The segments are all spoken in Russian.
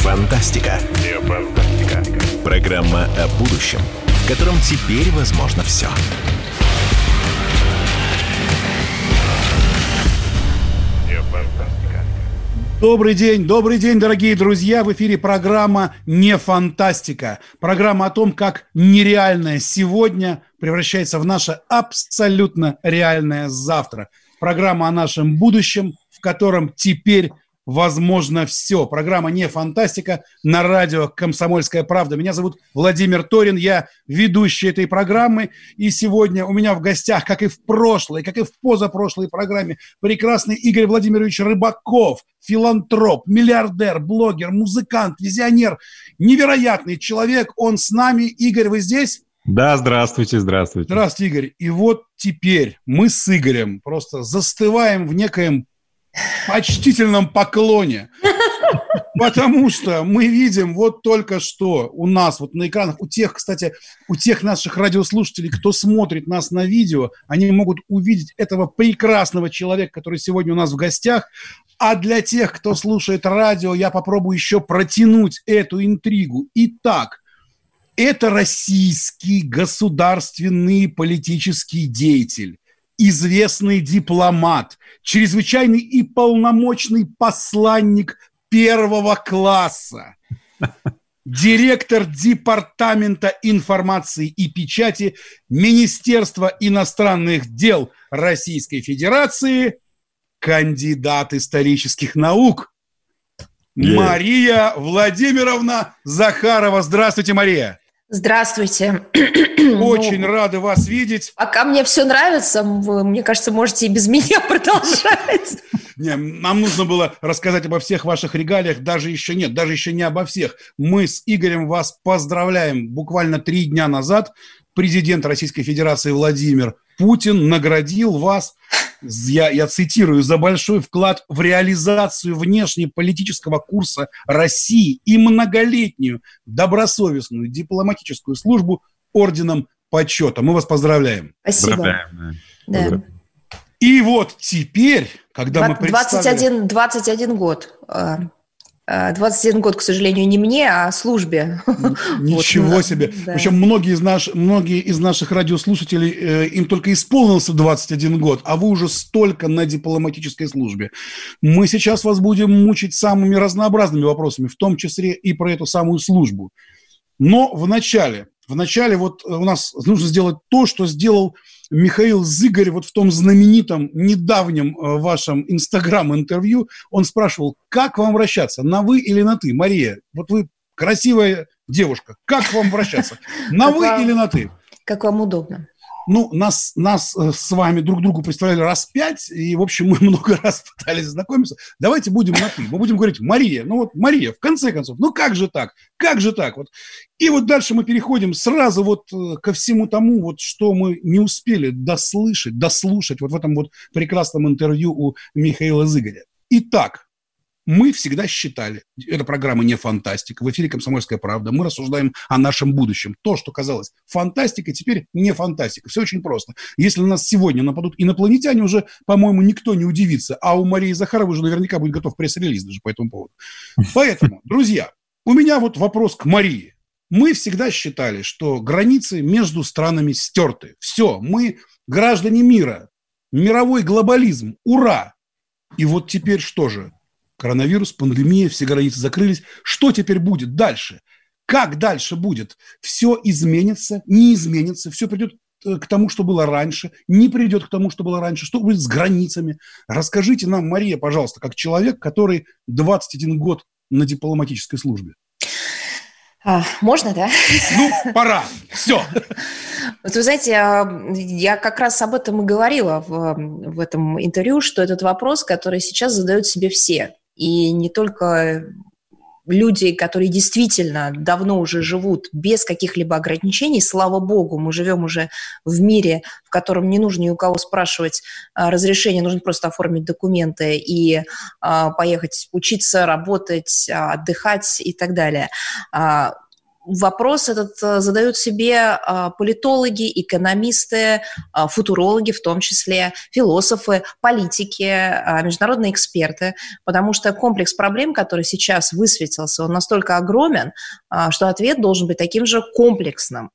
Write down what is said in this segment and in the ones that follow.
фантастика». Фантастика. Программа о будущем, в котором теперь возможно все. Добрый день, добрый день, дорогие друзья! В эфире программа «Не фантастика». Программа о том, как нереальное сегодня превращается в наше абсолютно реальное завтра. Программа о нашем будущем, в котором теперь возможно все. Программа «Не фантастика» на радио «Комсомольская правда». Меня зовут Владимир Торин, я ведущий этой программы. И сегодня у меня в гостях, как и в прошлой, как и в позапрошлой программе, прекрасный Игорь Владимирович Рыбаков, филантроп, миллиардер, блогер, музыкант, визионер, невероятный человек. Он с нами. Игорь, вы здесь? Да, здравствуйте, здравствуйте. Здравствуйте, Игорь. И вот теперь мы с Игорем просто застываем в некоем почтительном поклоне. Потому что мы видим вот только что у нас вот на экранах, у тех, кстати, у тех наших радиослушателей, кто смотрит нас на видео, они могут увидеть этого прекрасного человека, который сегодня у нас в гостях. А для тех, кто слушает радио, я попробую еще протянуть эту интригу. Итак, это российский государственный политический деятель, известный дипломат, чрезвычайный и полномочный посланник первого класса, директор Департамента информации и печати Министерства иностранных дел Российской Федерации, кандидат исторических наук yeah. Мария Владимировна Захарова. Здравствуйте, Мария. Здравствуйте. Очень ну, рады вас видеть. Пока мне все нравится, вы, мне кажется, можете и без меня продолжать. Не, нам нужно было рассказать обо всех ваших регалиях, даже еще нет, даже еще не обо всех. Мы с Игорем вас поздравляем. Буквально три дня назад президент Российской Федерации Владимир Путин наградил вас я, я цитирую, за большой вклад в реализацию внешнеполитического курса России и многолетнюю добросовестную дипломатическую службу орденом почета. Мы вас поздравляем. Спасибо. Поздравляем. Да. И вот теперь, когда 20, мы представили... 21, 21 год а, 21 э, год, к сожалению, не мне, а службе. Ничего вот, себе. Да. Причем многие из, наш, многие из наших радиослушателей, э, им только исполнился 21 год, а вы уже столько на дипломатической службе. Мы сейчас вас будем мучить самыми разнообразными вопросами, в том числе и про эту самую службу. Но вначале, вначале вот у нас нужно сделать то, что сделал Михаил Зыгорь вот в том знаменитом недавнем э, вашем инстаграм-интервью, он спрашивал, как вам обращаться, на вы или на ты? Мария, вот вы красивая девушка, как вам обращаться, на вы или на ты? Как вам удобно ну, нас, нас э, с вами друг другу представляли раз пять, и, в общем, мы много раз пытались знакомиться. Давайте будем на «ты». Мы будем говорить «Мария». Ну вот, Мария, в конце концов, ну как же так? Как же так? Вот. И вот дальше мы переходим сразу вот э, ко всему тому, вот, что мы не успели дослышать, дослушать вот в этом вот прекрасном интервью у Михаила Зыгоря. Итак, мы всегда считали, эта программа не фантастика, в эфире «Комсомольская правда», мы рассуждаем о нашем будущем. То, что казалось фантастикой, теперь не фантастика. Все очень просто. Если на нас сегодня нападут инопланетяне, уже, по-моему, никто не удивится. А у Марии Захаровой уже наверняка будет готов пресс-релиз даже по этому поводу. Поэтому, друзья, у меня вот вопрос к Марии. Мы всегда считали, что границы между странами стерты. Все, мы граждане мира, мировой глобализм, ура! И вот теперь что же? Коронавирус, пандемия, все границы закрылись. Что теперь будет дальше? Как дальше будет? Все изменится, не изменится, все придет э, к тому, что было раньше, не придет к тому, что было раньше, что будет с границами. Расскажите нам, Мария, пожалуйста, как человек, который 21 год на дипломатической службе. А, можно, да? Ну, пора. Все. Вот вы знаете, я как раз об этом и говорила в, в этом интервью, что этот вопрос, который сейчас задают себе все. И не только люди, которые действительно давно уже живут без каких-либо ограничений, слава богу, мы живем уже в мире, в котором не нужно ни у кого спрашивать а, разрешения, нужно просто оформить документы и а, поехать учиться, работать, а, отдыхать и так далее вопрос этот э, задают себе а, политологи, экономисты, а, футурологи в том числе, философы, политики, а, международные эксперты, потому что комплекс проблем, который сейчас высветился, он настолько огромен, что ответ должен быть таким же комплексным.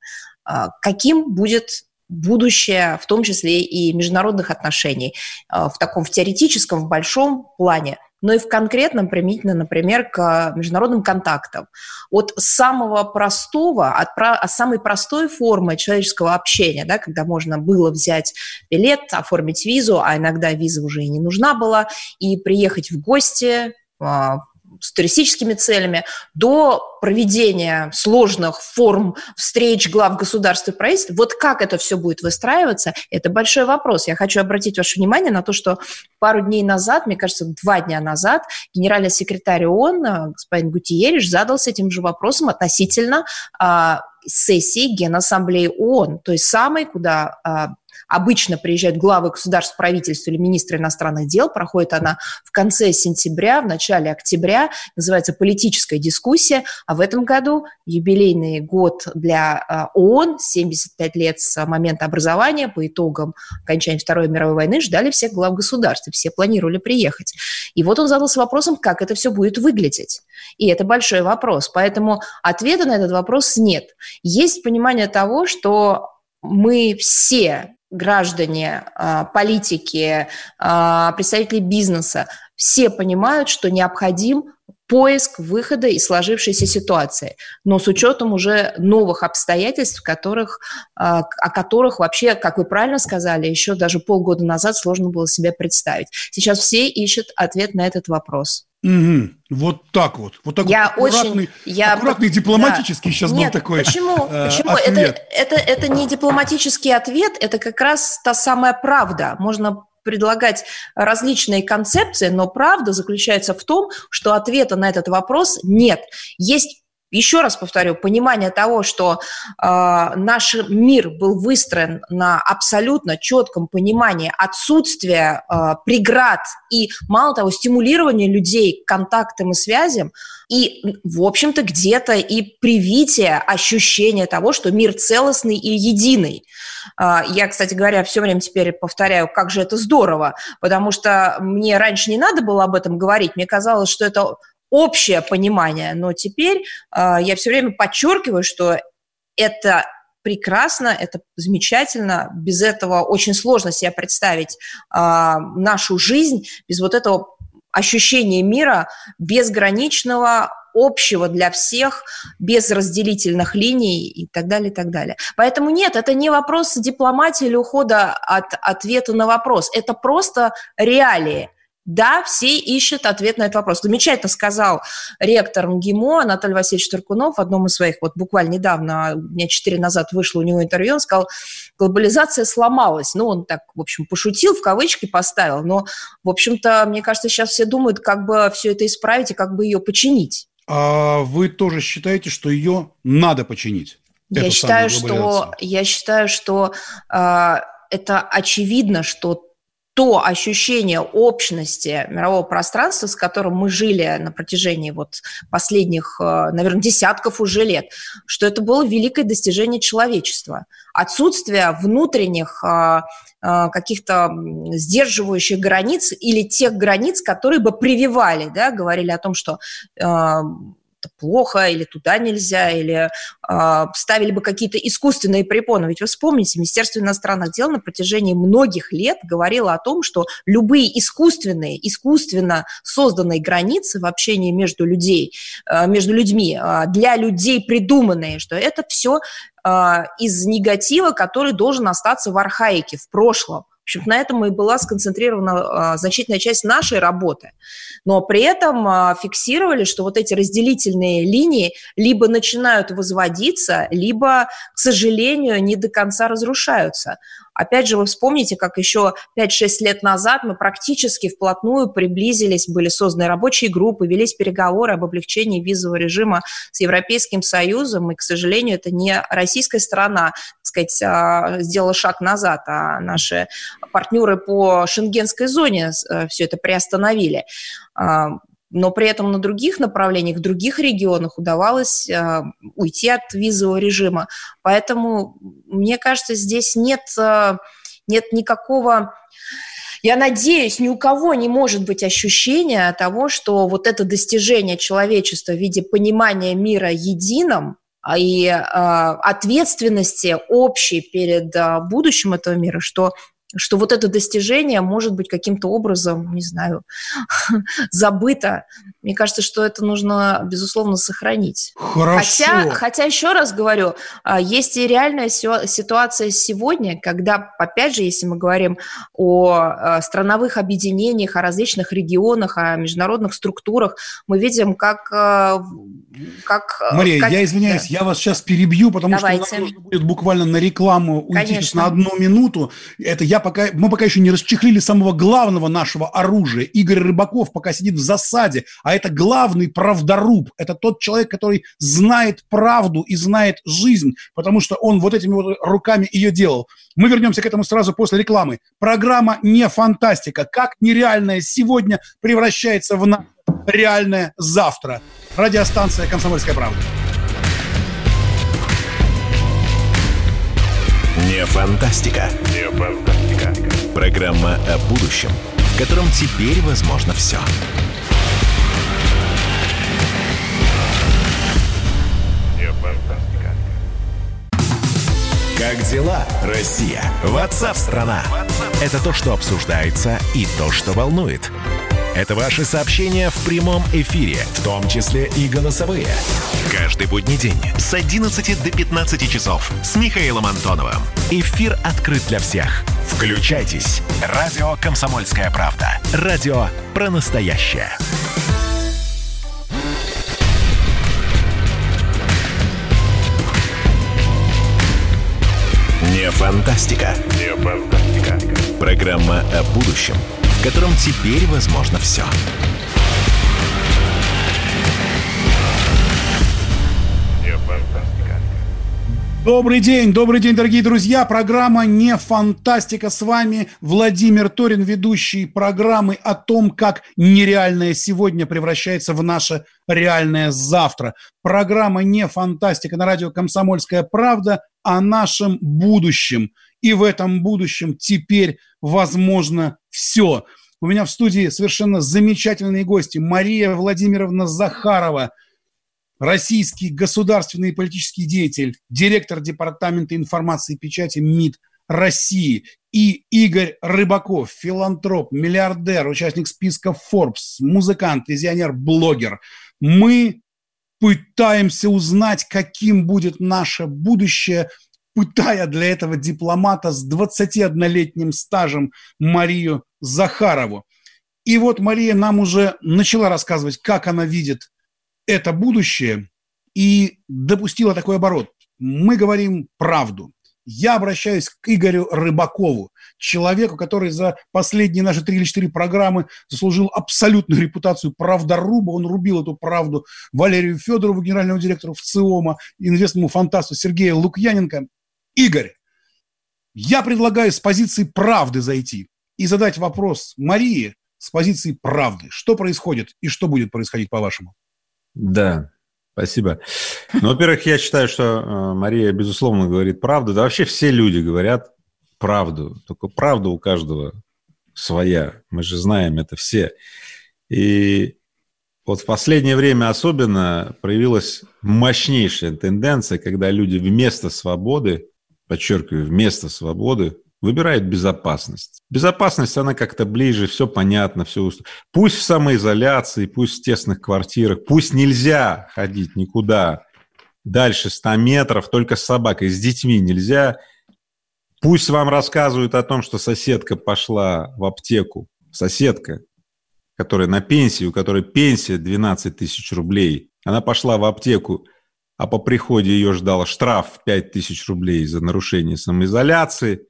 Каким будет будущее, в том числе и международных отношений, в таком в теоретическом, в большом плане – но и в конкретном применительно, например, к международным контактам. От самого простого, от, от самой простой формы человеческого общения, да, когда можно было взять билет, оформить визу, а иногда виза уже и не нужна была, и приехать в гости, а, с туристическими целями, до проведения сложных форм встреч глав государств и правительств. Вот как это все будет выстраиваться, это большой вопрос. Я хочу обратить ваше внимание на то, что пару дней назад, мне кажется, два дня назад, генеральный секретарь ООН э, господин Гутиериш задался этим же вопросом относительно а, сессии Генассамблеи ООН, той самой, куда а, Обычно приезжают главы государств, правительств или министры иностранных дел. Проходит она в конце сентября, в начале октября. Называется «Политическая дискуссия». А в этом году юбилейный год для а, ООН, 75 лет с момента образования, по итогам окончания Второй мировой войны, ждали всех глав государств, и все планировали приехать. И вот он задался вопросом, как это все будет выглядеть. И это большой вопрос. Поэтому ответа на этот вопрос нет. Есть понимание того, что мы все граждане, а, политики, а, представители бизнеса, все понимают, что необходим поиск выхода из сложившейся ситуации, но с учетом уже новых обстоятельств, которых, а, о которых вообще, как вы правильно сказали, еще даже полгода назад сложно было себе представить. Сейчас все ищут ответ на этот вопрос. Угу. Вот так вот. Вот так я вот аккуратный, очень, я, аккуратный дипломатический да. сейчас Нет, был такой Почему? Э, почему? Ответ. Это, это, это не дипломатический ответ, это как раз та самая правда. Можно предлагать различные концепции, но правда заключается в том, что ответа на этот вопрос нет. Есть еще раз повторю, понимание того, что э, наш мир был выстроен на абсолютно четком понимании отсутствия э, преград и, мало того, стимулирования людей к контактам и связям, и, в общем-то, где-то и привитие ощущения того, что мир целостный и единый. Э, я, кстати говоря, все время теперь повторяю, как же это здорово, потому что мне раньше не надо было об этом говорить, мне казалось, что это общее понимание, но теперь э, я все время подчеркиваю, что это прекрасно, это замечательно, без этого очень сложно себе представить э, нашу жизнь, без вот этого ощущения мира безграничного, общего для всех, без разделительных линий и так далее, и так далее. Поэтому нет, это не вопрос дипломатии или ухода от ответа на вопрос, это просто реалии. Да, все ищут ответ на этот вопрос. Замечательно сказал ректор МГИМО Анатолий Васильевич Туркунов в одном из своих, вот буквально недавно, дня четыре назад вышло у него интервью, он сказал, глобализация сломалась. Ну, он так, в общем, пошутил, в кавычки поставил, но, в общем-то, мне кажется, сейчас все думают, как бы все это исправить и как бы ее починить. А вы тоже считаете, что ее надо починить? Я считаю, что, я считаю, что э, это очевидно, что то ощущение общности мирового пространства, с которым мы жили на протяжении вот последних, э, наверное, десятков уже лет, что это было великое достижение человечества. Отсутствие внутренних э, э, каких-то сдерживающих границ или тех границ, которые бы прививали, да, говорили о том, что это плохо, или туда нельзя, или э, ставили бы какие-то искусственные препоны. Ведь вы вспомните, Министерство иностранных дел на протяжении многих лет говорило о том, что любые искусственные, искусственно созданные границы в общении между, людей, э, между людьми, э, для людей придуманные, что это все э, из негатива, который должен остаться в архаике, в прошлом. В общем, на этом и была сконцентрирована а, значительная часть нашей работы. Но при этом а, фиксировали, что вот эти разделительные линии либо начинают возводиться, либо, к сожалению, не до конца разрушаются. Опять же, вы вспомните, как еще 5-6 лет назад мы практически вплотную приблизились, были созданы рабочие группы, велись переговоры об облегчении визового режима с Европейским Союзом, и, к сожалению, это не российская сторона, так сказать, а, сделала шаг назад, а наши партнеры по шенгенской зоне э, все это приостановили. Но при этом на других направлениях, в других регионах удавалось э, уйти от визового режима. Поэтому, мне кажется, здесь нет, э, нет никакого... Я надеюсь, ни у кого не может быть ощущения того, что вот это достижение человечества в виде понимания мира единым, а, и э, ответственности общей перед э, будущим этого мира, что что вот это достижение может быть каким-то образом, не знаю, забыто. Мне кажется, что это нужно, безусловно, сохранить. Хорошо. Хотя, хотя еще раз говорю, а, есть и реальная ситуация сегодня, когда, опять же, если мы говорим о а, страновых объединениях, о различных регионах, о международных структурах, мы видим, как... А, как Мария, как... я извиняюсь, да. я вас сейчас перебью, потому Давайте. что нам нужно будет буквально на рекламу уйти на одну минуту. Это я пока, мы пока еще не расчехлили самого главного нашего оружия. Игорь Рыбаков пока сидит в засаде, а это главный правдоруб. Это тот человек, который знает правду и знает жизнь, потому что он вот этими вот руками ее делал. Мы вернемся к этому сразу после рекламы. Программа не фантастика. Как нереальное сегодня превращается в на реальное завтра. Радиостанция «Комсомольская правда». Не фантастика. Не фантастика. Программа о будущем, в котором теперь возможно все. Как дела, Россия? Ватсап-страна! Это то, что обсуждается и то, что волнует. Это ваши сообщения в прямом эфире, в том числе и голосовые. Каждый будний день с 11 до 15 часов с Михаилом Антоновым. Эфир открыт для всех. Включайтесь. Радио «Комсомольская правда». Радио про настоящее. Не фантастика. Не фантастика. Программа о будущем – котором теперь возможно все. Добрый день, добрый день, дорогие друзья. Программа «Не фантастика». С вами Владимир Торин, ведущий программы о том, как нереальное сегодня превращается в наше реальное завтра. Программа «Не фантастика» на радио «Комсомольская правда» о нашем будущем. И в этом будущем теперь возможно все. У меня в студии совершенно замечательные гости. Мария Владимировна Захарова, российский государственный и политический деятель, директор Департамента информации и печати МИД России, и Игорь Рыбаков, филантроп, миллиардер, участник списка Forbes, музыкант, визионер, блогер. Мы пытаемся узнать, каким будет наше будущее – пытая для этого дипломата с 21-летним стажем Марию Захарову. И вот Мария нам уже начала рассказывать, как она видит это будущее, и допустила такой оборот. Мы говорим правду. Я обращаюсь к Игорю Рыбакову, человеку, который за последние наши три или четыре программы заслужил абсолютную репутацию правдоруба. Он рубил эту правду Валерию Федорову, генеральному директору ВЦИОМа, известному фантасту Сергею Лукьяненко. Игорь, я предлагаю с позиции правды зайти и задать вопрос Марии с позиции правды. Что происходит и что будет происходить, по-вашему? Да, спасибо. Ну, во-первых, я считаю, что э, Мария, безусловно, говорит правду. Да вообще все люди говорят правду. Только правда у каждого своя. Мы же знаем это все. И вот в последнее время особенно проявилась мощнейшая тенденция, когда люди вместо свободы подчеркиваю, вместо свободы выбирает безопасность. Безопасность, она как-то ближе, все понятно, все... Пусть в самоизоляции, пусть в тесных квартирах, пусть нельзя ходить никуда дальше 100 метров, только с собакой, с детьми нельзя. Пусть вам рассказывают о том, что соседка пошла в аптеку, соседка, которая на пенсии, у которой пенсия 12 тысяч рублей, она пошла в аптеку а по приходе ее ждал штраф в 5000 рублей за нарушение самоизоляции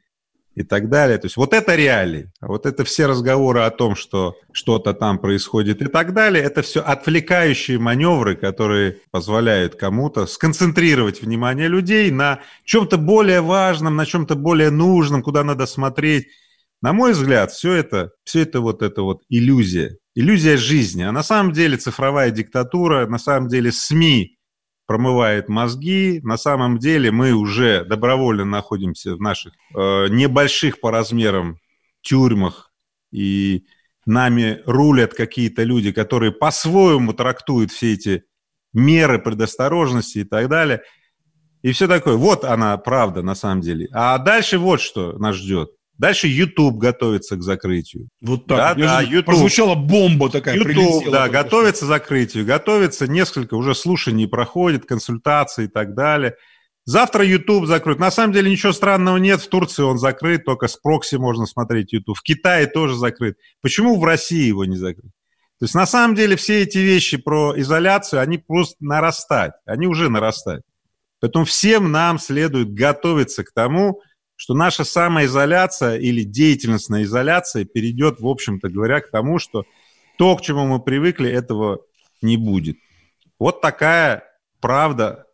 и так далее. То есть вот это реалии. А вот это все разговоры о том, что что-то там происходит и так далее, это все отвлекающие маневры, которые позволяют кому-то сконцентрировать внимание людей на чем-то более важном, на чем-то более нужном, куда надо смотреть. На мой взгляд, все это, все это вот это вот иллюзия. иллюзия жизни. А на самом деле цифровая диктатура, на самом деле СМИ промывает мозги. На самом деле мы уже добровольно находимся в наших э, небольших по размерам тюрьмах, и нами рулят какие-то люди, которые по-своему трактуют все эти меры предосторожности и так далее. И все такое. Вот она правда на самом деле. А дальше вот что нас ждет. Дальше YouTube готовится к закрытию. Вот так. Да, да, YouTube. Прозвучала бомба такая. YouTube, да, готовится к закрытию. Готовится несколько, уже слушаний проходит, консультации и так далее. Завтра YouTube закроют. На самом деле ничего странного нет. В Турции он закрыт, только с прокси можно смотреть YouTube. В Китае тоже закрыт. Почему в России его не закрыт? То есть на самом деле все эти вещи про изоляцию, они просто нарастают. Они уже нарастают. Поэтому всем нам следует готовиться к тому, что наша самоизоляция или деятельностная изоляция перейдет, в общем-то говоря, к тому, что то, к чему мы привыкли, этого не будет. Вот такая правда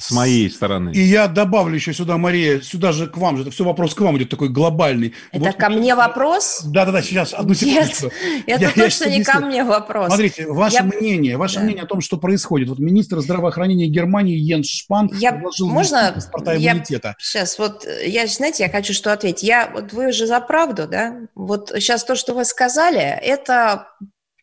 с моей стороны. И я добавлю еще сюда, Мария, сюда же к вам же, это все вопрос к вам идет такой глобальный. Это вот, ко мне вопрос? Да-да-да, сейчас, одну секундочку. Нет, это я, точно я не ко мне вопрос. Смотрите, ваше я... мнение, ваше да. мнение о том, что происходит. Вот министр здравоохранения Германии Йенс Шпан я... предложил можно паспорта иммунитета. Я... Сейчас, вот, я, знаете, я хочу что ответить. Я, вот вы же за правду, да? Вот сейчас то, что вы сказали, это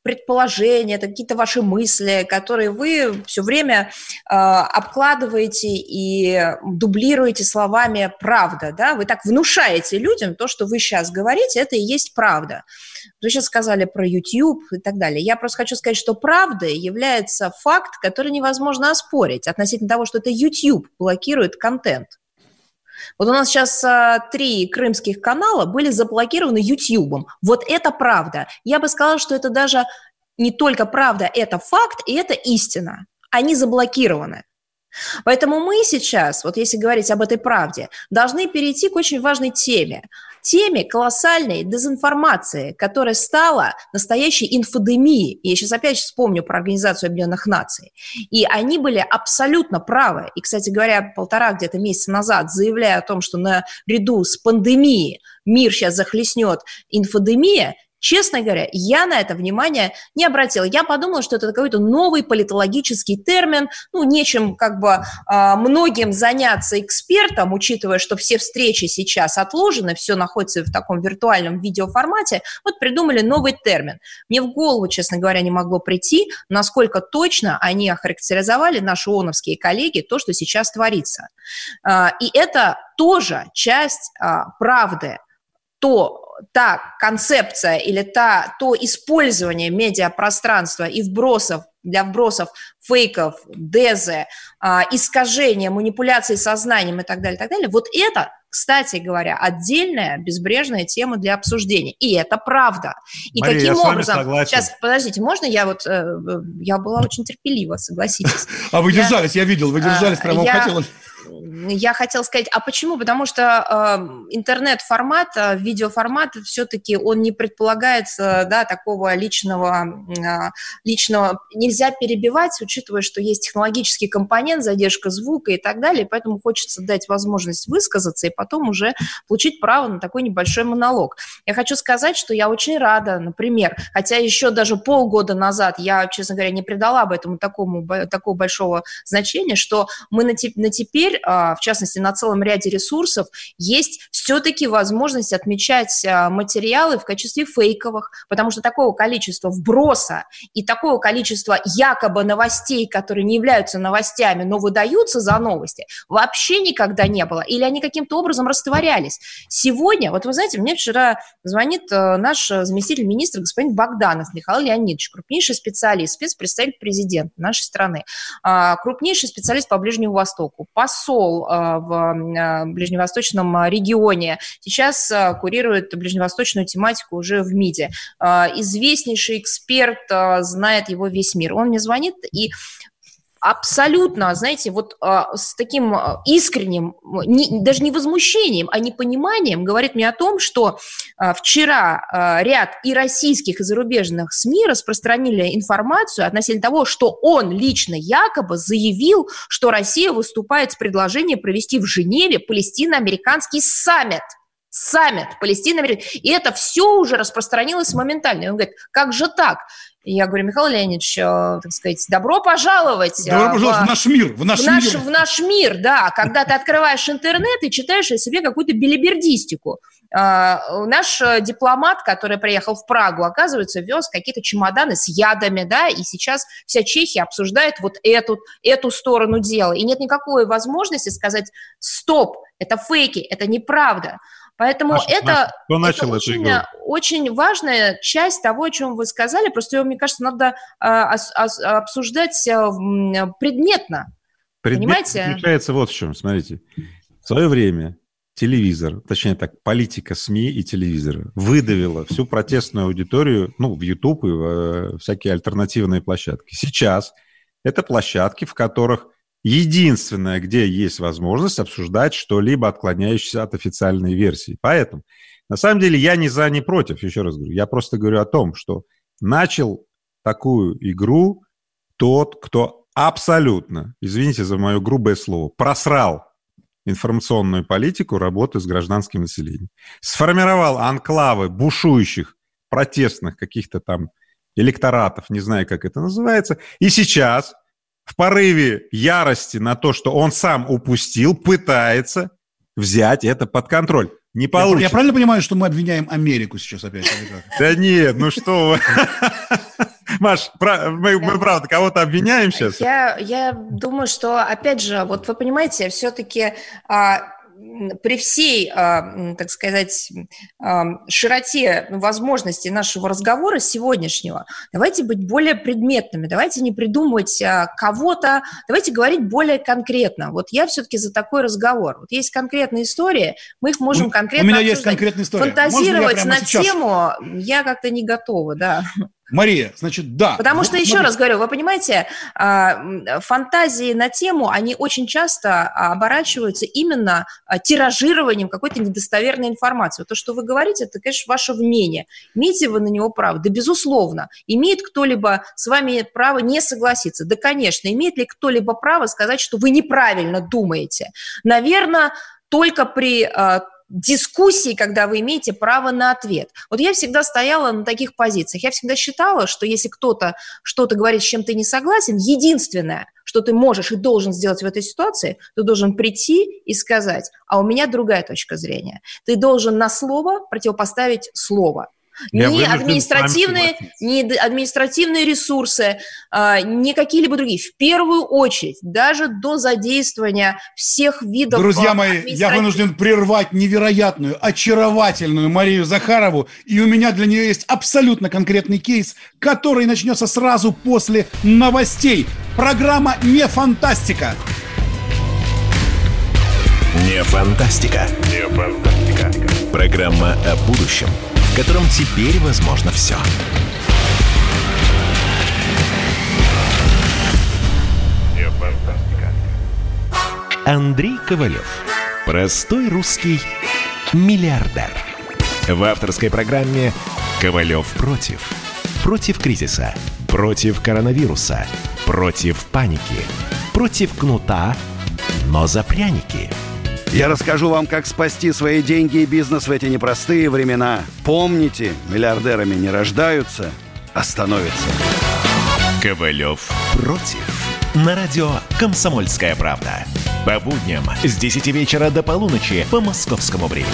предположения, это какие-то ваши мысли, которые вы все время э, обкладываете и дублируете словами «правда». Да? Вы так внушаете людям то, что вы сейчас говорите, это и есть правда. Вы сейчас сказали про YouTube и так далее. Я просто хочу сказать, что правдой является факт, который невозможно оспорить относительно того, что это YouTube блокирует контент. Вот у нас сейчас а, три крымских канала были заблокированы YouTube. Вот это правда. Я бы сказала, что это даже не только правда, это факт и это истина. Они заблокированы. Поэтому мы сейчас, вот если говорить об этой правде, должны перейти к очень важной теме. Теме колоссальной дезинформации, которая стала настоящей инфодемией. Я сейчас опять вспомню про Организацию Объединенных Наций. И они были абсолютно правы. И, кстати говоря, полтора где-то месяца назад, заявляя о том, что наряду с пандемией мир сейчас захлестнет инфодемия, Честно говоря, я на это внимание не обратила. Я подумала, что это какой-то новый политологический термин, ну, нечем как бы а, многим заняться экспертом, учитывая, что все встречи сейчас отложены, все находится в таком виртуальном видеоформате, вот придумали новый термин. Мне в голову, честно говоря, не могло прийти, насколько точно они охарактеризовали наши ООНовские коллеги то, что сейчас творится. А, и это тоже часть а, правды, то та концепция или та, то использование медиапространства и вбросов для вбросов фейков, дезы, а, искажения, манипуляции сознанием и так далее, так далее, вот это, кстати говоря, отдельная безбрежная тема для обсуждения. И это правда. И Мария, каким образом... Сейчас, подождите, можно я вот... Э, я была очень терпелива, согласитесь. А вы держались, я видел, вы держались, прямо хотела я хотела сказать, а почему? Потому что э, интернет-формат, видеоформат все-таки он не предполагает э, да, такого личного, э, личного... Нельзя перебивать, учитывая, что есть технологический компонент, задержка звука и так далее, поэтому хочется дать возможность высказаться и потом уже получить право на такой небольшой монолог. Я хочу сказать, что я очень рада, например, хотя еще даже полгода назад я, честно говоря, не придала бы этому такому, такого большого значения, что мы на, теперь в частности, на целом ряде ресурсов, есть все-таки возможность отмечать а, материалы в качестве фейковых, потому что такого количества вброса и такого количества якобы новостей, которые не являются новостями, но выдаются за новости, вообще никогда не было. Или они каким-то образом растворялись. Сегодня, вот вы знаете, мне вчера звонит э, наш заместитель министра господин Богданов Михаил Леонидович, крупнейший специалист, спецпредставитель президента нашей страны, а, крупнейший специалист по Ближнему Востоку, посол Э, в э, ближневосточном регионе. Сейчас курирует ближневосточную тематику уже в МИДе. Известнейший эксперт, знает его весь мир. Он мне звонит и абсолютно, знаете, вот а, с таким а, искренним, не, даже не возмущением, а непониманием говорит мне о том, что а, вчера а, ряд и российских, и зарубежных СМИ распространили информацию относительно того, что он лично якобы заявил, что Россия выступает с предложением провести в Женеве палестино-американский саммит – саммит Палестина. И это все уже распространилось моментально. И он говорит, как же так? Я говорю, Михаил Леонидович, э, так сказать, добро пожаловать. Добро пожаловать в, в наш мир. В наш, в, наш, мир. в наш мир, да. Когда ты открываешь интернет и читаешь о себе какую-то билибердистику. Uh, наш э, дипломат, который приехал в Прагу, оказывается, вез какие-то чемоданы с ядами, да, и сейчас вся Чехия обсуждает вот эту, эту сторону дела. И нет никакой возможности сказать, стоп, это фейки, это неправда. Поэтому Маша, это, кто начал это очень, очень важная часть того, о чем вы сказали. Просто ее, мне кажется, надо а, обсуждать а, предметно. Предмет Понимаете? заключается вот в чем. Смотрите, в свое время телевизор, точнее так, политика СМИ и телевизора выдавила всю протестную аудиторию, ну, в YouTube и в э, всякие альтернативные площадки. Сейчас это площадки, в которых единственное, где есть возможность обсуждать что-либо отклоняющееся от официальной версии. Поэтому, на самом деле, я не за, не против, еще раз говорю. Я просто говорю о том, что начал такую игру тот, кто абсолютно, извините за мое грубое слово, просрал информационную политику работы с гражданским населением. Сформировал анклавы бушующих, протестных каких-то там электоратов, не знаю, как это называется. И сейчас в порыве ярости на то, что он сам упустил, пытается взять это под контроль. Не получится. Я, я правильно понимаю, что мы обвиняем Америку сейчас опять? Да нет, ну что вы. Маш, мы, мы правда кого-то обвиняем сейчас? Я, я думаю, что, опять же, вот вы понимаете, все-таки а, при всей, а, так сказать, а, широте возможностей нашего разговора сегодняшнего, давайте быть более предметными, давайте не придумывать а, кого-то, давайте говорить более конкретно. Вот я все-таки за такой разговор. Вот есть конкретные истории, мы их можем конкретно У меня обсуждать. есть конкретная история. Фантазировать на сейчас? тему я как-то не готова, да. Мария, значит, да. Потому вот, что, еще раз говорю, вы понимаете, а, фантазии на тему, они очень часто оборачиваются именно а, тиражированием какой-то недостоверной информации. То, что вы говорите, это, конечно, ваше мнение. Имеете вы на него право? Да, безусловно. Имеет кто-либо с вами право не согласиться? Да, конечно. Имеет ли кто-либо право сказать, что вы неправильно думаете? Наверное, только при а, дискуссии, когда вы имеете право на ответ. Вот я всегда стояла на таких позициях. Я всегда считала, что если кто-то что-то говорит, с чем ты не согласен, единственное, что ты можешь и должен сделать в этой ситуации, ты должен прийти и сказать, а у меня другая точка зрения. Ты должен на слово противопоставить слово. Я ни административные, ни административные ресурсы, а, ни какие-либо другие. В первую очередь, даже до задействования всех видов... Друзья мои, я вынужден прервать невероятную, очаровательную Марию Захарову, и у меня для нее есть абсолютно конкретный кейс, который начнется сразу после новостей. Программа «Не фантастика». Не фантастика. Не фантастика. Программа о будущем – в котором теперь возможно все. Андрей Ковалев. Простой русский миллиардер. В авторской программе «Ковалев против». Против кризиса, против коронавируса, против паники, против кнута, но за пряники – я расскажу вам, как спасти свои деньги и бизнес в эти непростые времена. Помните, миллиардерами не рождаются, а становятся. Ковалев против. На радио «Комсомольская правда». По будням с 10 вечера до полуночи по московскому времени.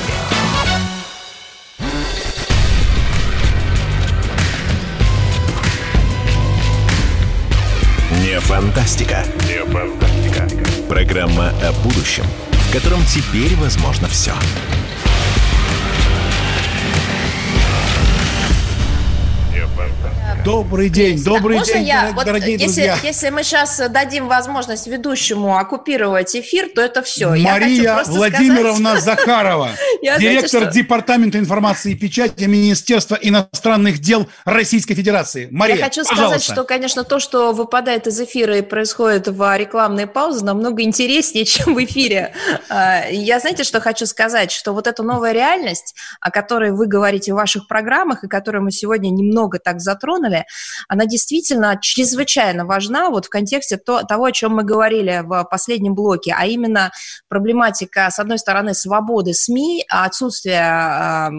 Не фантастика. Не фантастика. Программа о будущем – в котором теперь возможно все. Добрый день, добрый Можно день, я, вот дорогие если, друзья. Если мы сейчас дадим возможность ведущему оккупировать эфир, то это все. Мария Владимировна сказать, Захарова, директор знаете, Департамента информации и печати Министерства иностранных дел Российской Федерации. Мария, Я хочу пожалуйста. сказать, что, конечно, то, что выпадает из эфира и происходит в рекламной паузе, намного интереснее, чем в эфире. А, я, знаете, что хочу сказать? Что вот эта новая реальность, о которой вы говорите в ваших программах, и которую мы сегодня немного так затронули, затронули, она действительно чрезвычайно важна вот в контексте то, того, о чем мы говорили в последнем блоке, а именно проблематика, с одной стороны, свободы СМИ, отсутствие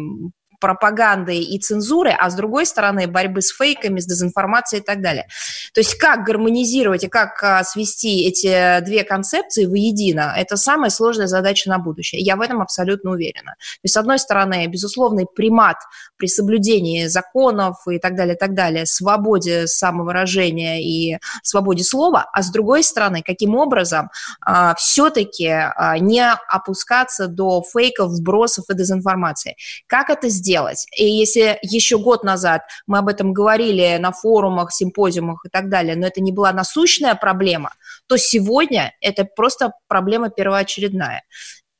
пропаганды и цензуры, а с другой стороны борьбы с фейками, с дезинформацией и так далее. То есть как гармонизировать и как а, свести эти две концепции воедино, это самая сложная задача на будущее. Я в этом абсолютно уверена. То есть, с одной стороны, безусловный примат при соблюдении законов и так далее, и так далее, свободе самовыражения и свободе слова, а с другой стороны, каким образом а, все-таки а, не опускаться до фейков, вбросов и дезинформации. Как это сделать? Сделать. И если еще год назад мы об этом говорили на форумах, симпозиумах и так далее, но это не была насущная проблема, то сегодня это просто проблема первоочередная.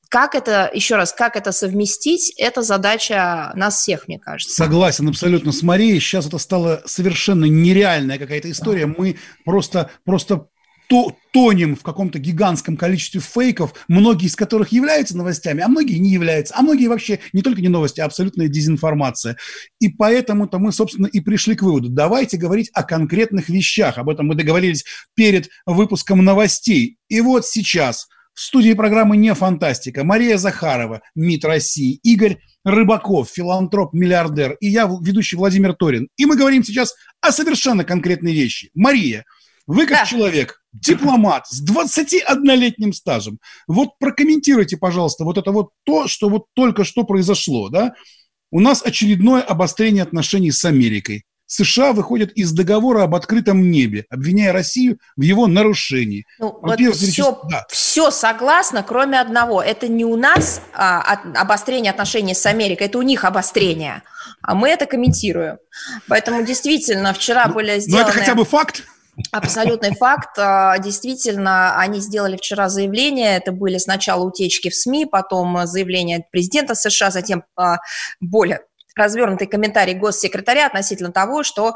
Как это, еще раз, как это совместить, это задача нас всех, мне кажется. Согласен абсолютно с Марией. Сейчас это стало совершенно нереальная какая-то история. Мы просто, просто то, тонем в каком-то гигантском количестве фейков, многие из которых являются новостями, а многие не являются, а многие вообще не только не новости, а абсолютная дезинформация. И поэтому-то мы, собственно, и пришли к выводу. Давайте говорить о конкретных вещах. Об этом мы договорились перед выпуском новостей. И вот сейчас в студии программы «Не фантастика» Мария Захарова, МИД России, Игорь Рыбаков, филантроп, миллиардер, и я, ведущий Владимир Торин. И мы говорим сейчас о совершенно конкретной вещи. Мария, вы как да. человек, дипломат с 21-летним стажем, вот прокомментируйте, пожалуйста, вот это вот то, что вот только что произошло, да? У нас очередное обострение отношений с Америкой. США выходят из договора об открытом небе, обвиняя Россию в его нарушении. Ну, вот все, да. все согласно, кроме одного. Это не у нас а, обострение отношений с Америкой, это у них обострение. А мы это комментируем. Поэтому действительно вчера ну, были сделаны... Ну, это хотя бы факт. Абсолютный факт. А, действительно, они сделали вчера заявление. Это были сначала утечки в СМИ, потом заявление президента США, затем а, более развернутый комментарий госсекретаря относительно того, что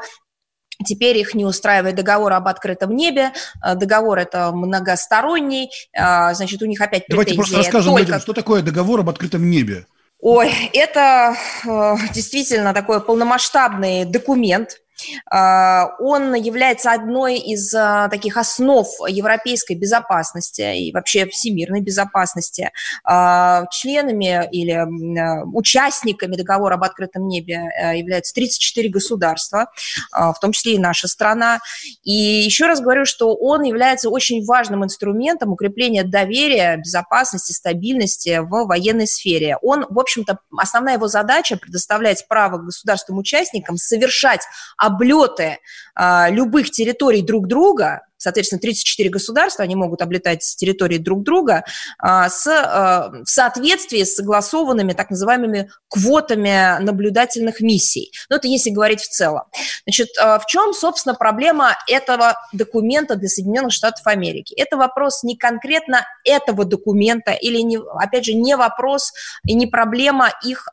Теперь их не устраивает договор об открытом небе. А, договор это многосторонний. Значит, у них опять Давайте просто расскажем только... людям, что такое договор об открытом небе. Ой, это э, действительно такой полномасштабный документ, он является одной из а, таких основ европейской безопасности и вообще всемирной безопасности. А, членами или участниками договора об открытом небе э, являются 34 государства, в том числе и наша страна. И еще раз говорю, что он является очень важным инструментом укрепления доверия, безопасности, стабильности в военной сфере. Он, в общем-то, основная его задача предоставлять право государственным-участникам совершать облеты а, любых территорий друг друга, соответственно, 34 государства, они могут облетать с территории друг друга а, с, а, в соответствии с согласованными так называемыми квотами наблюдательных миссий. Ну, это если говорить в целом. Значит, а, в чем, собственно, проблема этого документа для Соединенных Штатов Америки? Это вопрос не конкретно этого документа или, не, опять же, не вопрос и не проблема их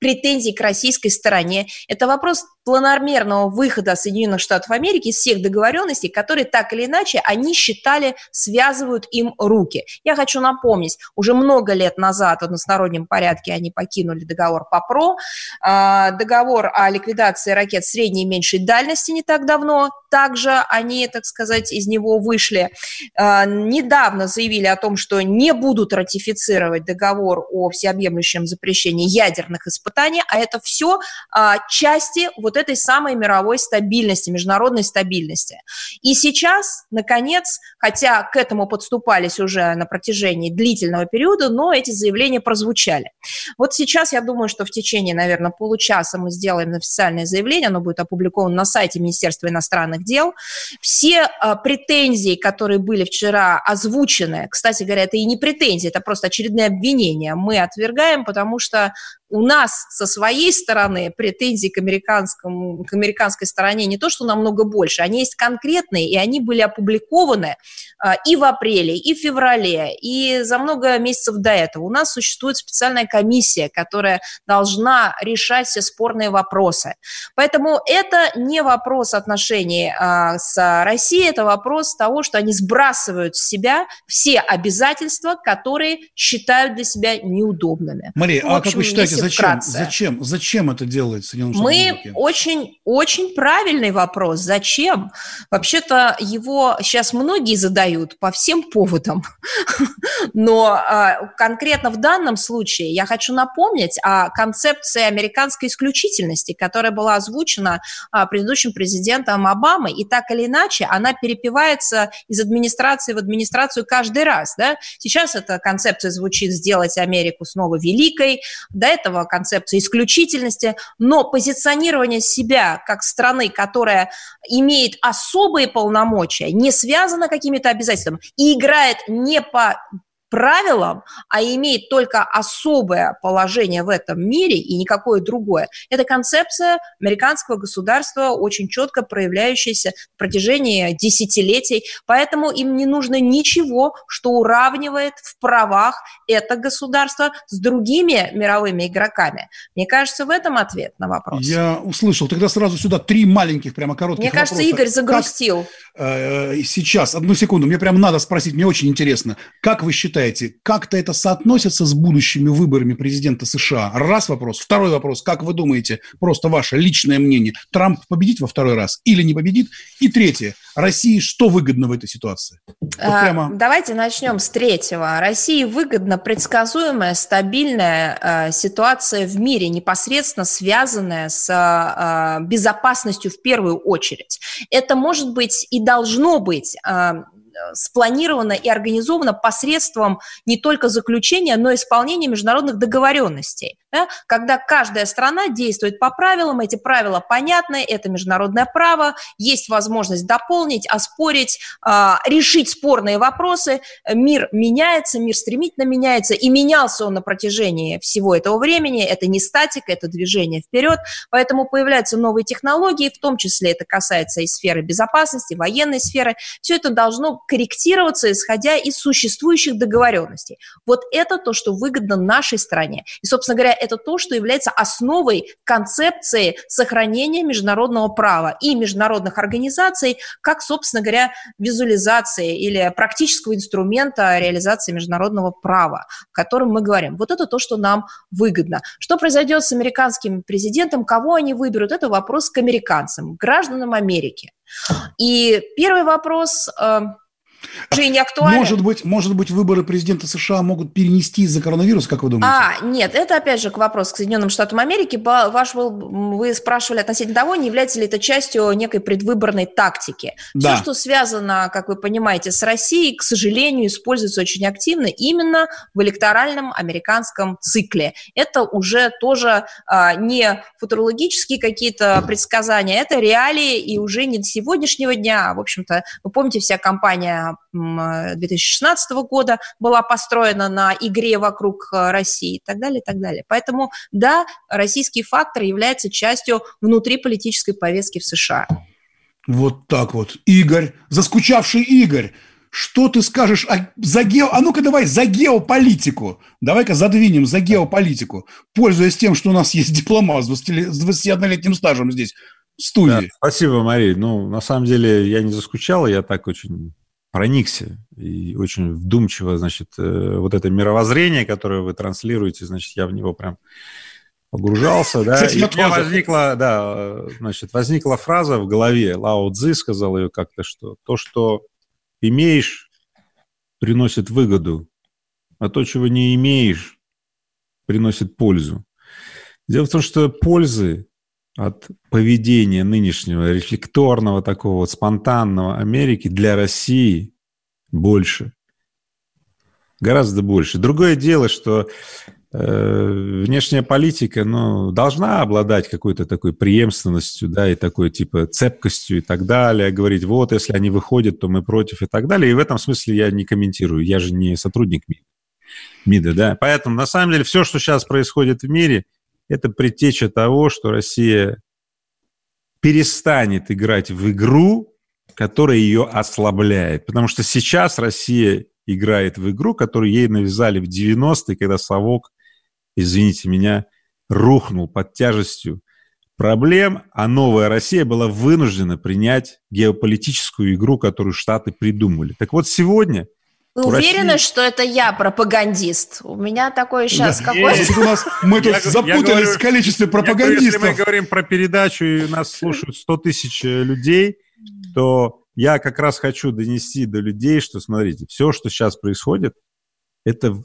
претензий к российской стороне. Это вопрос планомерного выхода Соединенных Штатов Америки из всех договоренностей, которые так или иначе они считали связывают им руки. Я хочу напомнить, уже много лет назад в одностороннем порядке они покинули договор ПАПРО, а, договор о ликвидации ракет средней и меньшей дальности не так давно, также они, так сказать, из него вышли. А, недавно заявили о том, что не будут ратифицировать договор о всеобъемлющем запрещении ядерных испытаний, а это все а, части вот этой самой мировой стабильности, международной стабильности. И сейчас сейчас, наконец, хотя к этому подступались уже на протяжении длительного периода, но эти заявления прозвучали. Вот сейчас я думаю, что в течение, наверное, получаса мы сделаем официальное заявление, оно будет опубликовано на сайте Министерства иностранных дел. Все э, претензии, которые были вчера озвучены, кстати говоря, это и не претензии, это просто очередные обвинения, мы отвергаем, потому что у нас со своей стороны претензий к, американскому, к американской стороне не то, что намного больше, они есть конкретные, и они были опубликованы а, и в апреле, и в феврале, и за много месяцев до этого. У нас существует специальная комиссия, которая должна решать все спорные вопросы. Поэтому это не вопрос отношений а, с Россией, это вопрос того, что они сбрасывают с себя все обязательства, которые считают для себя неудобными. Мария, ну, а как вы считаете, Давайте, зачем, вкратце. Зачем, зачем это делает Соединенные Мы Америки? очень, очень правильный вопрос. Зачем? Вообще-то его сейчас многие задают по всем поводам. Но а, конкретно в данном случае я хочу напомнить о концепции американской исключительности, которая была озвучена а, предыдущим президентом Обамой, и так или иначе она перепивается из администрации в администрацию каждый раз. Да? Сейчас эта концепция звучит «сделать Америку снова великой», до этого концепция исключительности, но позиционирование себя как страны, которая имеет особые полномочия, не связано какими-то обязательствами и играет не по правилам, а имеет только особое положение в этом мире и никакое другое. Это концепция американского государства, очень четко проявляющаяся в протяжении десятилетий, поэтому им не нужно ничего, что уравнивает в правах это государство с другими мировыми игроками. Мне кажется, в этом ответ на вопрос. Я услышал. Тогда сразу сюда три маленьких, прямо коротких Мне кажется, вопроса. Игорь загрустил. Как, э, сейчас, одну секунду, мне прямо надо спросить, мне очень интересно. Как вы считаете, считаете, как-то это соотносится с будущими выборами президента США? Раз вопрос. Второй вопрос. Как вы думаете, просто ваше личное мнение, Трамп победит во второй раз или не победит? И третье. России что выгодно в этой ситуации? Вот а, прямо... Давайте начнем с третьего. России выгодна предсказуемая, стабильная э, ситуация в мире, непосредственно связанная с э, безопасностью в первую очередь. Это может быть и должно быть э, спланировано и организовано посредством не только заключения, но и исполнения международных договоренностей. Да? Когда каждая страна действует по правилам, эти правила понятны, это международное право, есть возможность дополнить, оспорить, э, решить спорные вопросы. Мир меняется, мир стремительно меняется, и менялся он на протяжении всего этого времени. Это не статика, это движение вперед. Поэтому появляются новые технологии, в том числе это касается и сферы безопасности, военной сферы. Все это должно корректироваться, исходя из существующих договоренностей. Вот это то, что выгодно нашей стране. И, собственно говоря, это то, что является основой концепции сохранения международного права и международных организаций, как, собственно говоря, визуализации или практического инструмента реализации международного права, о котором мы говорим. Вот это то, что нам выгодно. Что произойдет с американским президентом, кого они выберут, это вопрос к американцам, гражданам Америки. И первый вопрос уже не актуален. Может быть, может быть, выборы президента США могут перенести из-за коронавируса, как вы думаете? А, нет, это опять же к вопросу к Соединенным Штатам Америки. Ваш был, вы спрашивали относительно того, не является ли это частью некой предвыборной тактики. Да. Все, что связано, как вы понимаете, с Россией, к сожалению, используется очень активно именно в электоральном американском цикле. Это уже тоже а, не футурологические какие-то предсказания, это реалии и уже не сегодняшнего дня. В общем-то, вы помните, вся кампания 2016 года была построена на игре вокруг э, России и так далее, и так далее. Поэтому, да, российский фактор является частью внутриполитической повестки в США. Вот так вот. Игорь, заскучавший Игорь, что ты скажешь о, за гео... А ну-ка давай за геополитику. Давай-ка задвинем за геополитику, пользуясь тем, что у нас есть дипломат с 21-летним стажем здесь в студии. Да, спасибо, Мария. Ну, на самом деле, я не заскучал, я так очень проникся и очень вдумчиво, значит, э, вот это мировоззрение, которое вы транслируете, значит, я в него прям погружался, да, и у меня возникла, да, значит, возникла фраза в голове, Лао Цзи сказал ее как-то, что то, что имеешь, приносит выгоду, а то, чего не имеешь, приносит пользу. Дело в том, что пользы от поведения нынешнего рефлекторного такого вот спонтанного Америки для России больше. Гораздо больше. Другое дело, что э, внешняя политика ну, должна обладать какой-то такой преемственностью, да, и такой типа цепкостью и так далее, говорить, вот, если они выходят, то мы против и так далее. И в этом смысле я не комментирую, я же не сотрудник МИДа, МИДа да. Поэтому, на самом деле, все, что сейчас происходит в мире – это предтеча того, что Россия перестанет играть в игру, которая ее ослабляет. Потому что сейчас Россия играет в игру, которую ей навязали в 90-е, когда совок, извините меня, рухнул под тяжестью проблем, а новая Россия была вынуждена принять геополитическую игру, которую Штаты придумали. Так вот, сегодня Вы уверены, России- что это я пропагандист? У меня такое сейчас какое Значит, у нас, мы тут Я г- я запутались говорю, в количестве говорю, пропагандистов. если мы говорим про передачу, и нас слушают 100 тысяч э, людей, то я как раз хочу донести до людей, что, смотрите, все, что сейчас происходит, это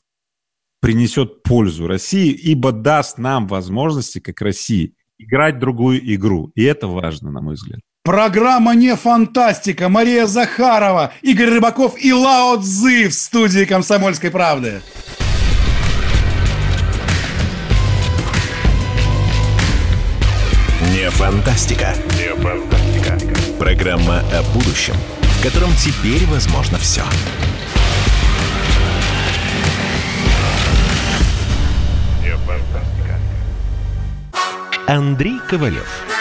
принесет пользу России, ибо даст нам возможности, как России, играть другую игру. И это важно, на мой взгляд. Программа «Не фантастика». Мария Захарова, Игорь Рыбаков и Лао Цзы в студии «Комсомольской правды». Не фантастика. Не фантастика. Программа о будущем, в котором теперь возможно все. Андрей Ковалев.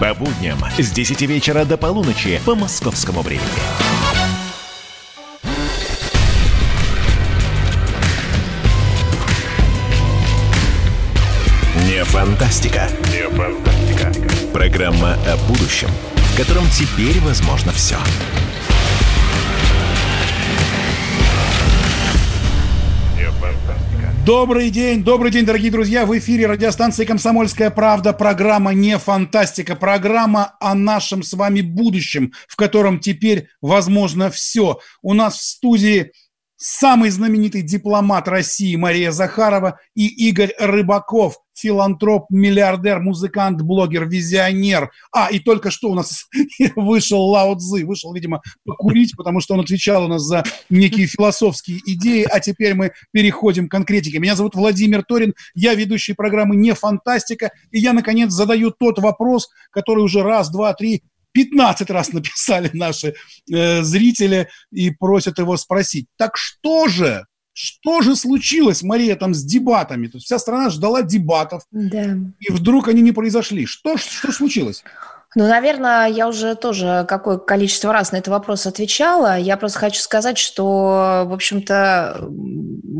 По будням с 10 вечера до полуночи по московскому времени. Не фантастика. Не фантастика. Программа о будущем, в котором теперь возможно все. Добрый день, добрый день, дорогие друзья. В эфире радиостанции «Комсомольская правда». Программа «Не фантастика». Программа о нашем с вами будущем, в котором теперь возможно все. У нас в студии самый знаменитый дипломат России Мария Захарова и Игорь Рыбаков, филантроп, миллиардер, музыкант, блогер, визионер. А, и только что у нас вышел Лао Цзы, вышел, видимо, покурить, потому что он отвечал у нас за некие философские идеи, а теперь мы переходим к конкретике. Меня зовут Владимир Торин, я ведущий программы «Не фантастика», и я, наконец, задаю тот вопрос, который уже раз, два, три, 15 раз написали наши э, зрители и просят его спросить. Так что же, что же случилось, Мария, там с дебатами? То есть вся страна ждала дебатов, Да. и вдруг они не произошли. Что, что случилось? Ну, наверное, я уже тоже какое количество раз на этот вопрос отвечала. Я просто хочу сказать, что, в общем-то,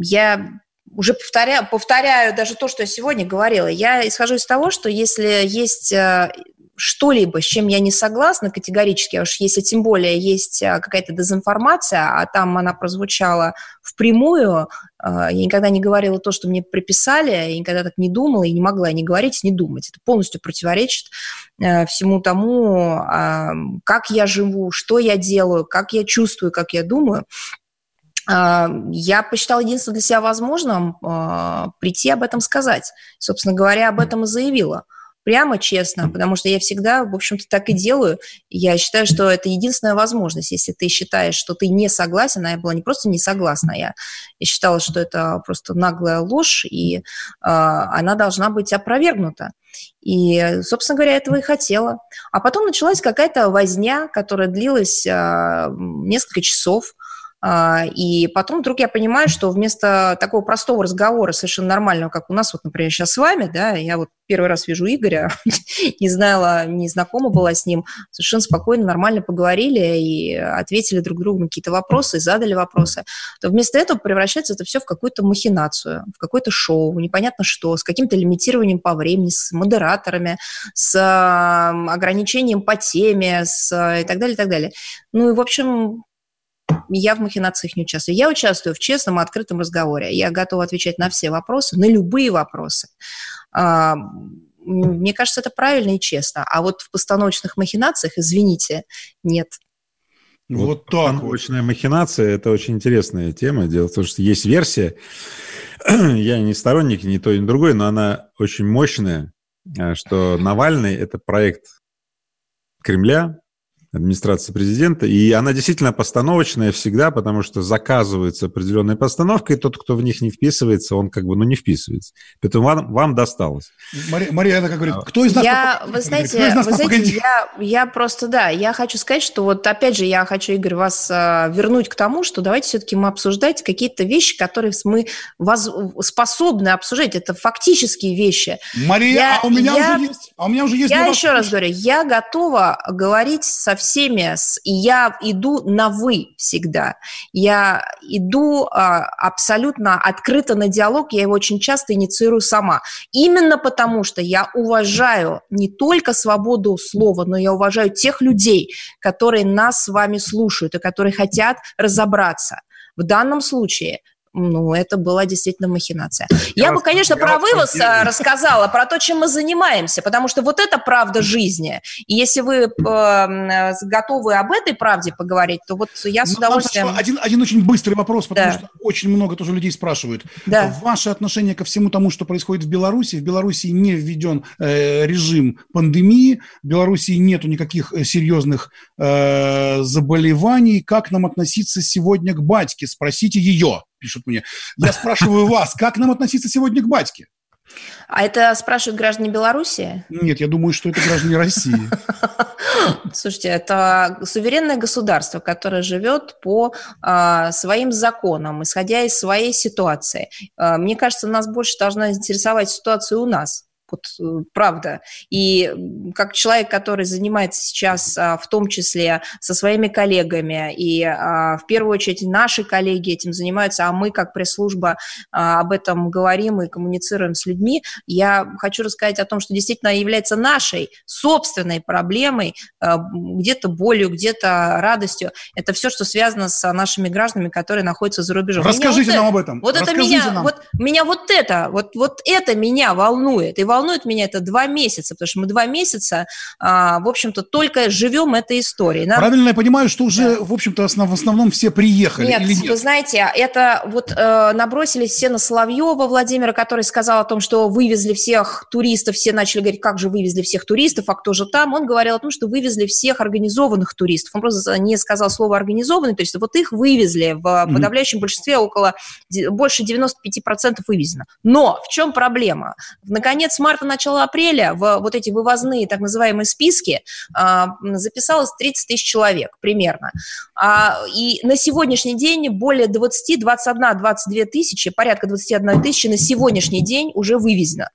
я уже повторяю, повторяю даже то, что я сегодня говорила. Я исхожу из того, что если есть э, что-либо, с чем я не согласна категорически, а уж если тем более есть э, какая-то дезинформация, а там она прозвучала впрямую, э, я никогда не говорила то, что мне приписали, я никогда так не думала и не могла не говорить, не думать. Это полностью противоречит э, всему тому, а, как я живу, что я делаю, как я чувствую, как я думаю. А, Я посчитала единственное для себя возможным а, прийти об этом сказать. Собственно говоря, об этом и заявила. Прямо, честно, потому что я всегда, в общем-то, так и делаю. Я считаю, что это единственная возможность. Если ты считаешь, что ты не согласен, а я была не просто не согласна, я, я считала, что это просто наглая ложь, и а, она должна быть опровергнута. И, собственно говоря, этого и хотела. А потом началась какая-то возня, которая длилась а, несколько часов. А, И потом вдруг я понимаю, что вместо такого простого разговора, совершенно нормального, как у нас, вот, например, сейчас с вами, да, я вот первый раз вижу Игоря, не знала, не знакома была с ним, совершенно спокойно, нормально поговорили и ответили друг другу на какие-то вопросы, задали вопросы, то вместо этого превращается это все в какую-то махинацию, в какое-то шоу, непонятно что, с каким-то лимитированием по времени, с модераторами, с а, ограничением по теме, с, а, и так далее, и так далее. Ну и, в общем, я в махинациях не участвую. Я участвую в честном открытом разговоре. Я готова отвечать на все вопросы, на любые вопросы. А, Мне кажется, это правильно и честно. А вот в постановочных махинациях, извините, нет. Вот, так вот. Постановочная махинация – это очень интересная тема. Дело в том, что есть версия, я не сторонник ни той, ни другой, но она очень мощная, а, что Навальный – это проект Кремля, администрации президента. И она действительно постановочная всегда, потому что заказывается определенная постановка, и тот, кто в них не вписывается, он как бы, ну, не вписывается. Поэтому вам, вам досталось. Мария, Мария она как говорит, кто из нас... Я, вы знаете, говорит, вы знаете я, я просто, да, я хочу сказать, что вот опять же, я хочу, Игорь, вас а, вернуть к тому, что давайте все-таки мы обсуждать какие-то вещи, которые мы воз, способны обсуждать. Это фактические вещи. Мария, я, а у меня я, уже есть. А у меня уже есть. Я еще раз говорю, я готова говорить со всеми, и я иду на «вы» всегда. Я иду а, абсолютно открыто на диалог, я его очень часто инициирую сама. Именно потому, что я уважаю не только свободу слова, но я уважаю тех людей, которые нас с вами слушают и которые хотят разобраться. В данном случае ну, это была действительно махинация. Я, я бы, конечно, про вывоз я... А, рассказала, про то, чем мы занимаемся, потому что вот это правда жизни. И если вы э, готовы об этой правде поговорить, то вот я с ну, удовольствием... Один, один очень быстрый вопрос, потому да. что очень много тоже людей спрашивают. Да. Ваше отношение ко всему тому, что происходит в Беларуси? В Беларуси не введен э, режим пандемии, в Беларуси нету никаких э, серьезных э, заболеваний. Как нам относиться сегодня к батьке? Спросите ее пишут мне. Я спрашиваю вас, как нам относиться сегодня к батьке? А это спрашивают граждане Беларуси? Нет, я думаю, что это граждане России. Слушайте, это суверенное государство, которое живет по а, своим законам, исходя из своей ситуации. А, мне кажется, нас больше должна интересовать ситуация у нас вот э, правда. И как человек, который занимается сейчас а, в том числе со своими коллегами, и а, в первую очередь наши коллеги этим занимаются, а мы как пресс-служба а, об этом говорим и коммуницируем с людьми, я хочу рассказать о том, что действительно является нашей собственной проблемой, где-то болью, где-то радостью. Это все, что связано с нашими гражданами, которые находятся за рубежом. Расскажите вот нам это, об этом. Вот Расскажите это меня, нам. вот меня вот это, вот, вот это меня волнует. И волнует волнует меня это два месяца, потому что мы два месяца, а, в общем-то, только живем этой историей. Нам... Правильно я понимаю, что уже, да. в общем-то, основ, в основном все приехали нет, или нет? вы знаете, это вот э, набросились все на Соловьева Владимира, который сказал о том, что вывезли всех туристов, все начали говорить, как же вывезли всех туристов, а кто же там? Он говорил о том, что вывезли всех организованных туристов. Он просто не сказал слово организованный, то есть вот их вывезли в mm-hmm. подавляющем большинстве, около больше 95% вывезено. Но в чем проблема? Наконец, марта, начала апреля в вот эти вывозные так называемые списки а, записалось 30 тысяч человек примерно. А, и на сегодняшний день более 20, 21, 22 тысячи, порядка 21 тысячи на сегодняшний день уже вывезено.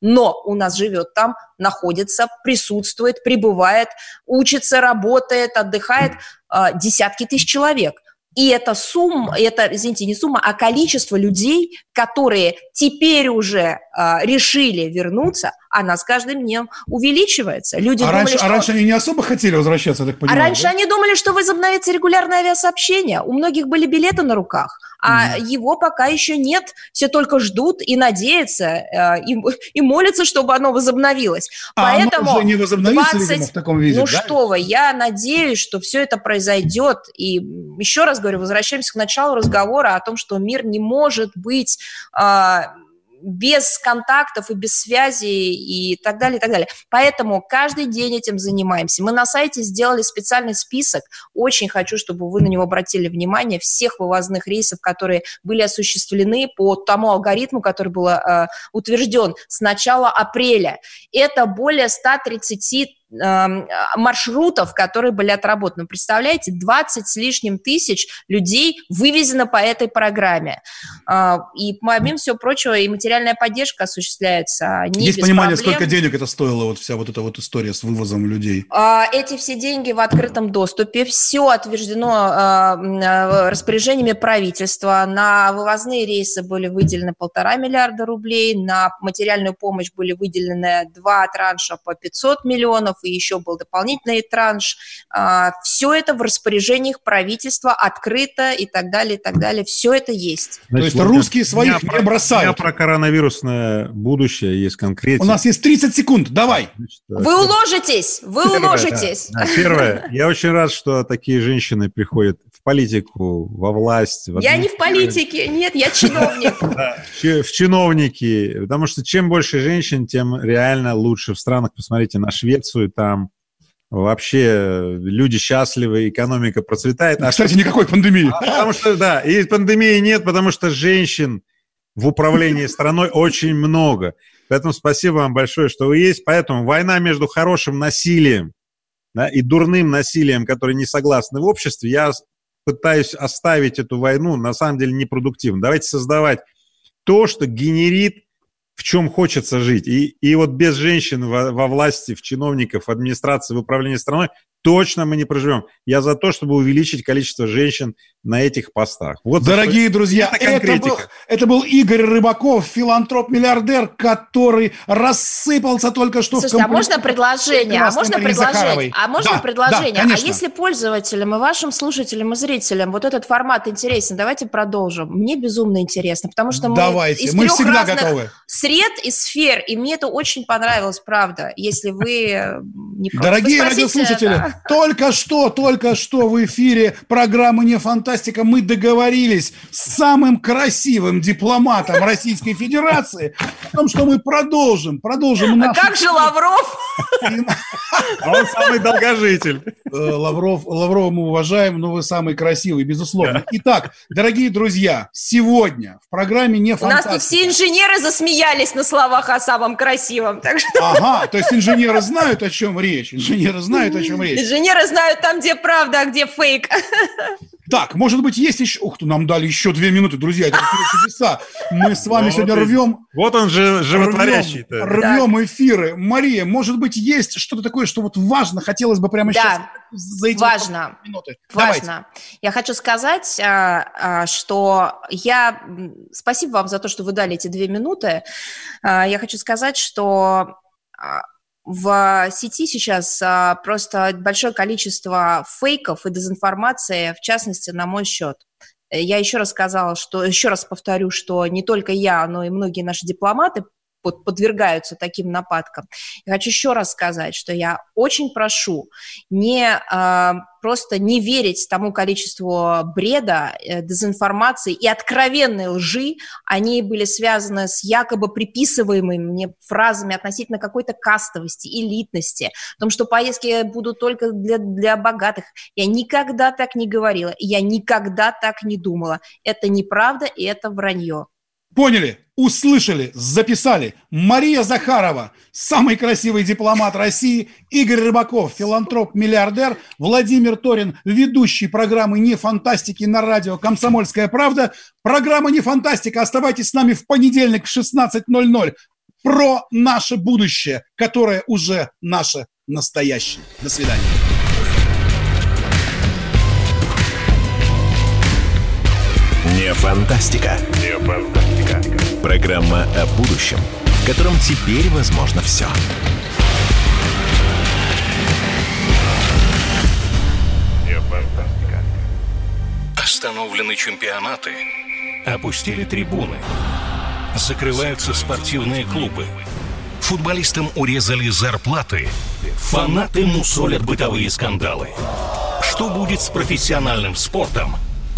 Но у нас живет там, находится, присутствует, пребывает, учится, работает, отдыхает а, десятки тысяч человек – и это сумма, это, извините, не сумма, а количество людей, которые теперь уже а, решили вернуться, она с каждым днем увеличивается. Люди а, думали, раньше, что... а раньше они не особо хотели возвращаться, я так понимаю, А раньше да? они думали, что возобновится регулярное авиасообщение. У многих были билеты на руках а mm. его пока еще нет. Все только ждут и надеются, э, и, и молятся, чтобы оно возобновилось. А Поэтому оно уже не возобновится, 20... видимо, в таком виде, Ну да? что вы, я надеюсь, что все это произойдет. И еще раз говорю, возвращаемся к началу разговора о том, что мир не может быть... Э, без контактов и без связи и так далее, и так далее. Поэтому каждый день этим занимаемся. Мы на сайте сделали специальный список. Очень хочу, чтобы вы на него обратили внимание всех вывозных рейсов, которые были осуществлены по тому алгоритму, который был э, утвержден с начала апреля. Это более 130 Эм, маршрутов, которые были отработаны. Представляете, 20 с лишним тысяч людей вывезено по этой программе. А, и помимо всего прочего, и материальная поддержка осуществляется не Есть понимание, проблем. сколько денег это стоило, вот вся вот эта вот история с вывозом людей? А, эти все деньги в открытом доступе, все отверждено а, распоряжениями правительства. На вывозные рейсы были выделены полтора миллиарда рублей, на материальную помощь были выделены два транша по 500 миллионов, и еще был дополнительный транш. А, Все это в распоряжениях правительства открыто и так далее, и так далее. Все это есть. Значит, То есть русские своих не бросают. У меня про коронавирусное будущее есть конкретно. У нас есть 30 секунд, давай. Значит, вы уложитесь, вы первое, уложитесь. Да, да. Первое, я очень рад, что такие женщины приходят в политику, во власть. В я не в политике, нет, я чиновник. В чиновники, потому что чем больше женщин, тем реально лучше в странах. Посмотрите на Швецию, там вообще люди счастливы, экономика процветает. А Кстати, что... никакой пандемии. А, потому что, да, и пандемии нет, потому что женщин в управлении страной очень много. Поэтому спасибо вам большое, что вы есть. Поэтому война между хорошим насилием да, и дурным насилием, которые не согласны в обществе, я пытаюсь оставить эту войну, на самом деле, непродуктивно. Давайте создавать то, что генерит в чем хочется жить. И, и вот без женщин во, во власти, в чиновников, в администрации, в управлении страной точно мы не проживем. Я за то, чтобы увеличить количество женщин на этих постах. Вот Дорогие это, друзья, это, это, был, это был Игорь Рыбаков, филантроп-миллиардер, который рассыпался только что Слушайте, в комп... а можно предложение? А можно предложение? А можно да, предложение? Да, а если пользователям и вашим слушателям и зрителям вот этот формат интересен, давайте продолжим. Мне безумно интересно, потому что мы давайте. из мы всегда готовы. сред и сфер, и мне это очень понравилось, правда. Если вы не Дорогие радиослушатели, да только что, только что в эфире программы «Не фантастика» мы договорились с самым красивым дипломатом Российской Федерации о том, что мы продолжим, продолжим. А как же Лавров? А он самый долгожитель. Э, Лавров, Лаврова мы уважаем, но вы самый красивый, безусловно. Итак, дорогие друзья, сегодня в программе «Не фантастика». У нас тут все инженеры засмеялись на словах о самом красивом. Ага, то есть инженеры знают, о чем речь. Инженеры знают, о чем речь. Инженеры знают там, где правда, а где фейк. Так, может быть, есть еще... Ух ты, нам дали еще две минуты, друзья, это чудеса. Мы с вами ну, сегодня вот рвем... Вот он же животворящий Рвем, рвем эфиры. Мария, может быть, есть что-то такое, что вот важно, хотелось бы прямо да. сейчас за важно. минуты. Важно. Давайте. Я хочу сказать, а, а, что я... Спасибо вам за то, что вы дали эти две минуты. А, я хочу сказать, что в сети сейчас а, просто большое количество фейков и дезинформации, в частности, на мой счет. Я еще раз сказала, что еще раз повторю, что не только я, но и многие наши дипломаты под, подвергаются таким нападкам. Я хочу еще раз сказать, что я очень прошу не э, просто не верить тому количеству бреда, э, дезинформации и откровенной лжи. Они были связаны с якобы приписываемыми мне фразами относительно какой-то кастовости, элитности, о том, что поездки будут только для, для богатых. Я никогда так не говорила, я никогда так не думала. Это неправда и это вранье. Поняли, услышали, записали. Мария Захарова, самый красивый дипломат России, Игорь Рыбаков, филантроп-миллиардер, Владимир Торин, ведущий программы «Не фантастики» на радио «Комсомольская правда». Программа «Не фантастика». Оставайтесь с нами в понедельник в 16.00 про наше будущее, которое уже наше настоящее. До свидания. Не фантастика. Не фантастика. Программа о будущем, в котором теперь возможно все. Остановлены чемпионаты. Опустили трибуны. Закрываются спортивные клубы. Футболистам урезали зарплаты. Фанаты мусолят бытовые скандалы. Что будет с профессиональным спортом –